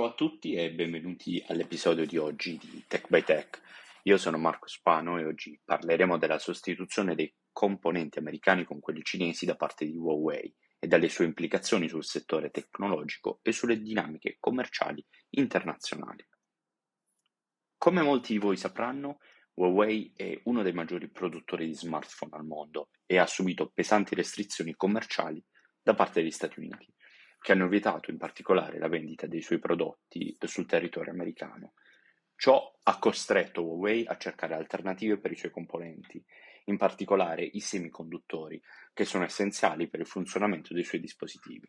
a tutti e benvenuti all'episodio di oggi di Tech by Tech. Io sono Marco Spano e oggi parleremo della sostituzione dei componenti americani con quelli cinesi da parte di Huawei e dalle sue implicazioni sul settore tecnologico e sulle dinamiche commerciali internazionali. Come molti di voi sapranno, Huawei è uno dei maggiori produttori di smartphone al mondo e ha subito pesanti restrizioni commerciali da parte degli Stati Uniti che hanno vietato in particolare la vendita dei suoi prodotti sul territorio americano. Ciò ha costretto Huawei a cercare alternative per i suoi componenti, in particolare i semiconduttori, che sono essenziali per il funzionamento dei suoi dispositivi.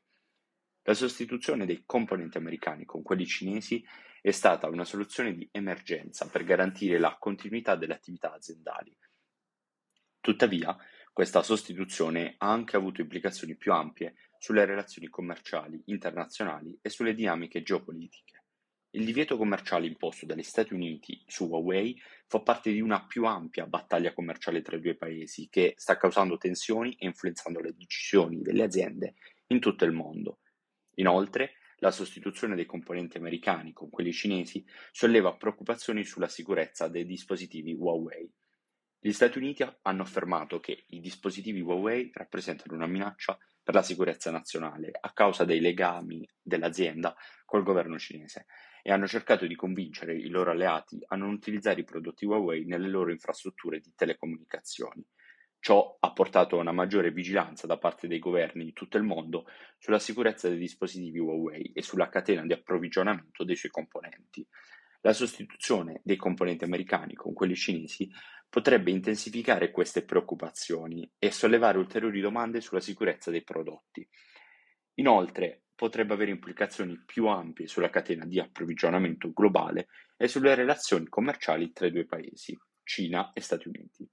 La sostituzione dei componenti americani con quelli cinesi è stata una soluzione di emergenza per garantire la continuità delle attività aziendali. Tuttavia, questa sostituzione ha anche avuto implicazioni più ampie sulle relazioni commerciali internazionali e sulle dinamiche geopolitiche. Il divieto commerciale imposto dagli Stati Uniti su Huawei fa parte di una più ampia battaglia commerciale tra i due paesi che sta causando tensioni e influenzando le decisioni delle aziende in tutto il mondo. Inoltre, la sostituzione dei componenti americani con quelli cinesi solleva preoccupazioni sulla sicurezza dei dispositivi Huawei. Gli Stati Uniti hanno affermato che i dispositivi Huawei rappresentano una minaccia per la sicurezza nazionale a causa dei legami dell'azienda col governo cinese e hanno cercato di convincere i loro alleati a non utilizzare i prodotti Huawei nelle loro infrastrutture di telecomunicazioni. Ciò ha portato a una maggiore vigilanza da parte dei governi di tutto il mondo sulla sicurezza dei dispositivi Huawei e sulla catena di approvvigionamento dei suoi componenti. La sostituzione dei componenti americani con quelli cinesi potrebbe intensificare queste preoccupazioni e sollevare ulteriori domande sulla sicurezza dei prodotti. Inoltre, potrebbe avere implicazioni più ampie sulla catena di approvvigionamento globale e sulle relazioni commerciali tra i due paesi, Cina e Stati Uniti.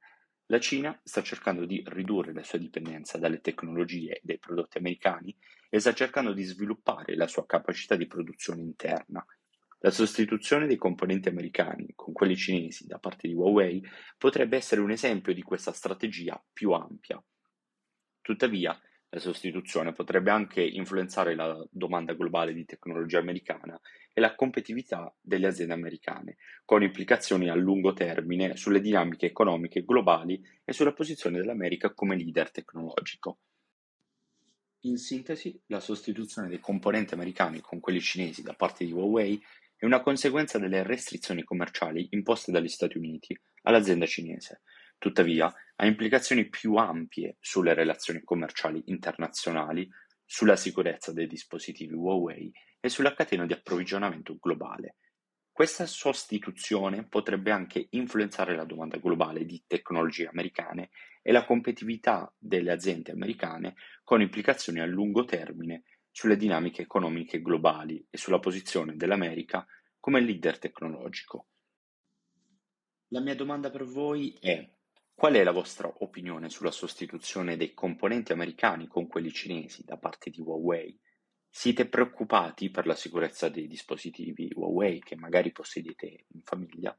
La Cina sta cercando di ridurre la sua dipendenza dalle tecnologie dei prodotti americani e sta cercando di sviluppare la sua capacità di produzione interna la sostituzione dei componenti americani con quelli cinesi da parte di Huawei potrebbe essere un esempio di questa strategia più ampia. Tuttavia, la sostituzione potrebbe anche influenzare la domanda globale di tecnologia americana e la competitività delle aziende americane, con implicazioni a lungo termine sulle dinamiche economiche globali e sulla posizione dell'America come leader tecnologico. In sintesi, la sostituzione dei componenti americani con quelli cinesi da parte di Huawei è una conseguenza delle restrizioni commerciali imposte dagli Stati Uniti all'azienda cinese, tuttavia ha implicazioni più ampie sulle relazioni commerciali internazionali, sulla sicurezza dei dispositivi Huawei e sulla catena di approvvigionamento globale. Questa sostituzione potrebbe anche influenzare la domanda globale di tecnologie americane e la competitività delle aziende americane con implicazioni a lungo termine sulle dinamiche economiche globali e sulla posizione dell'America come leader tecnologico. La mia domanda per voi è: qual è la vostra opinione sulla sostituzione dei componenti americani con quelli cinesi da parte di Huawei? Siete preoccupati per la sicurezza dei dispositivi Huawei che magari possedete in famiglia?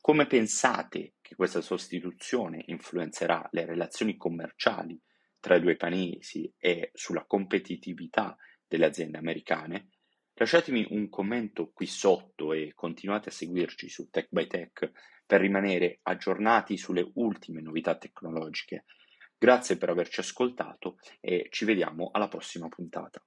Come pensate che questa sostituzione influenzerà le relazioni commerciali tra i due paesi e sulla competitività delle aziende americane, lasciatemi un commento qui sotto e continuate a seguirci su Tech by Tech per rimanere aggiornati sulle ultime novità tecnologiche. Grazie per averci ascoltato e ci vediamo alla prossima puntata.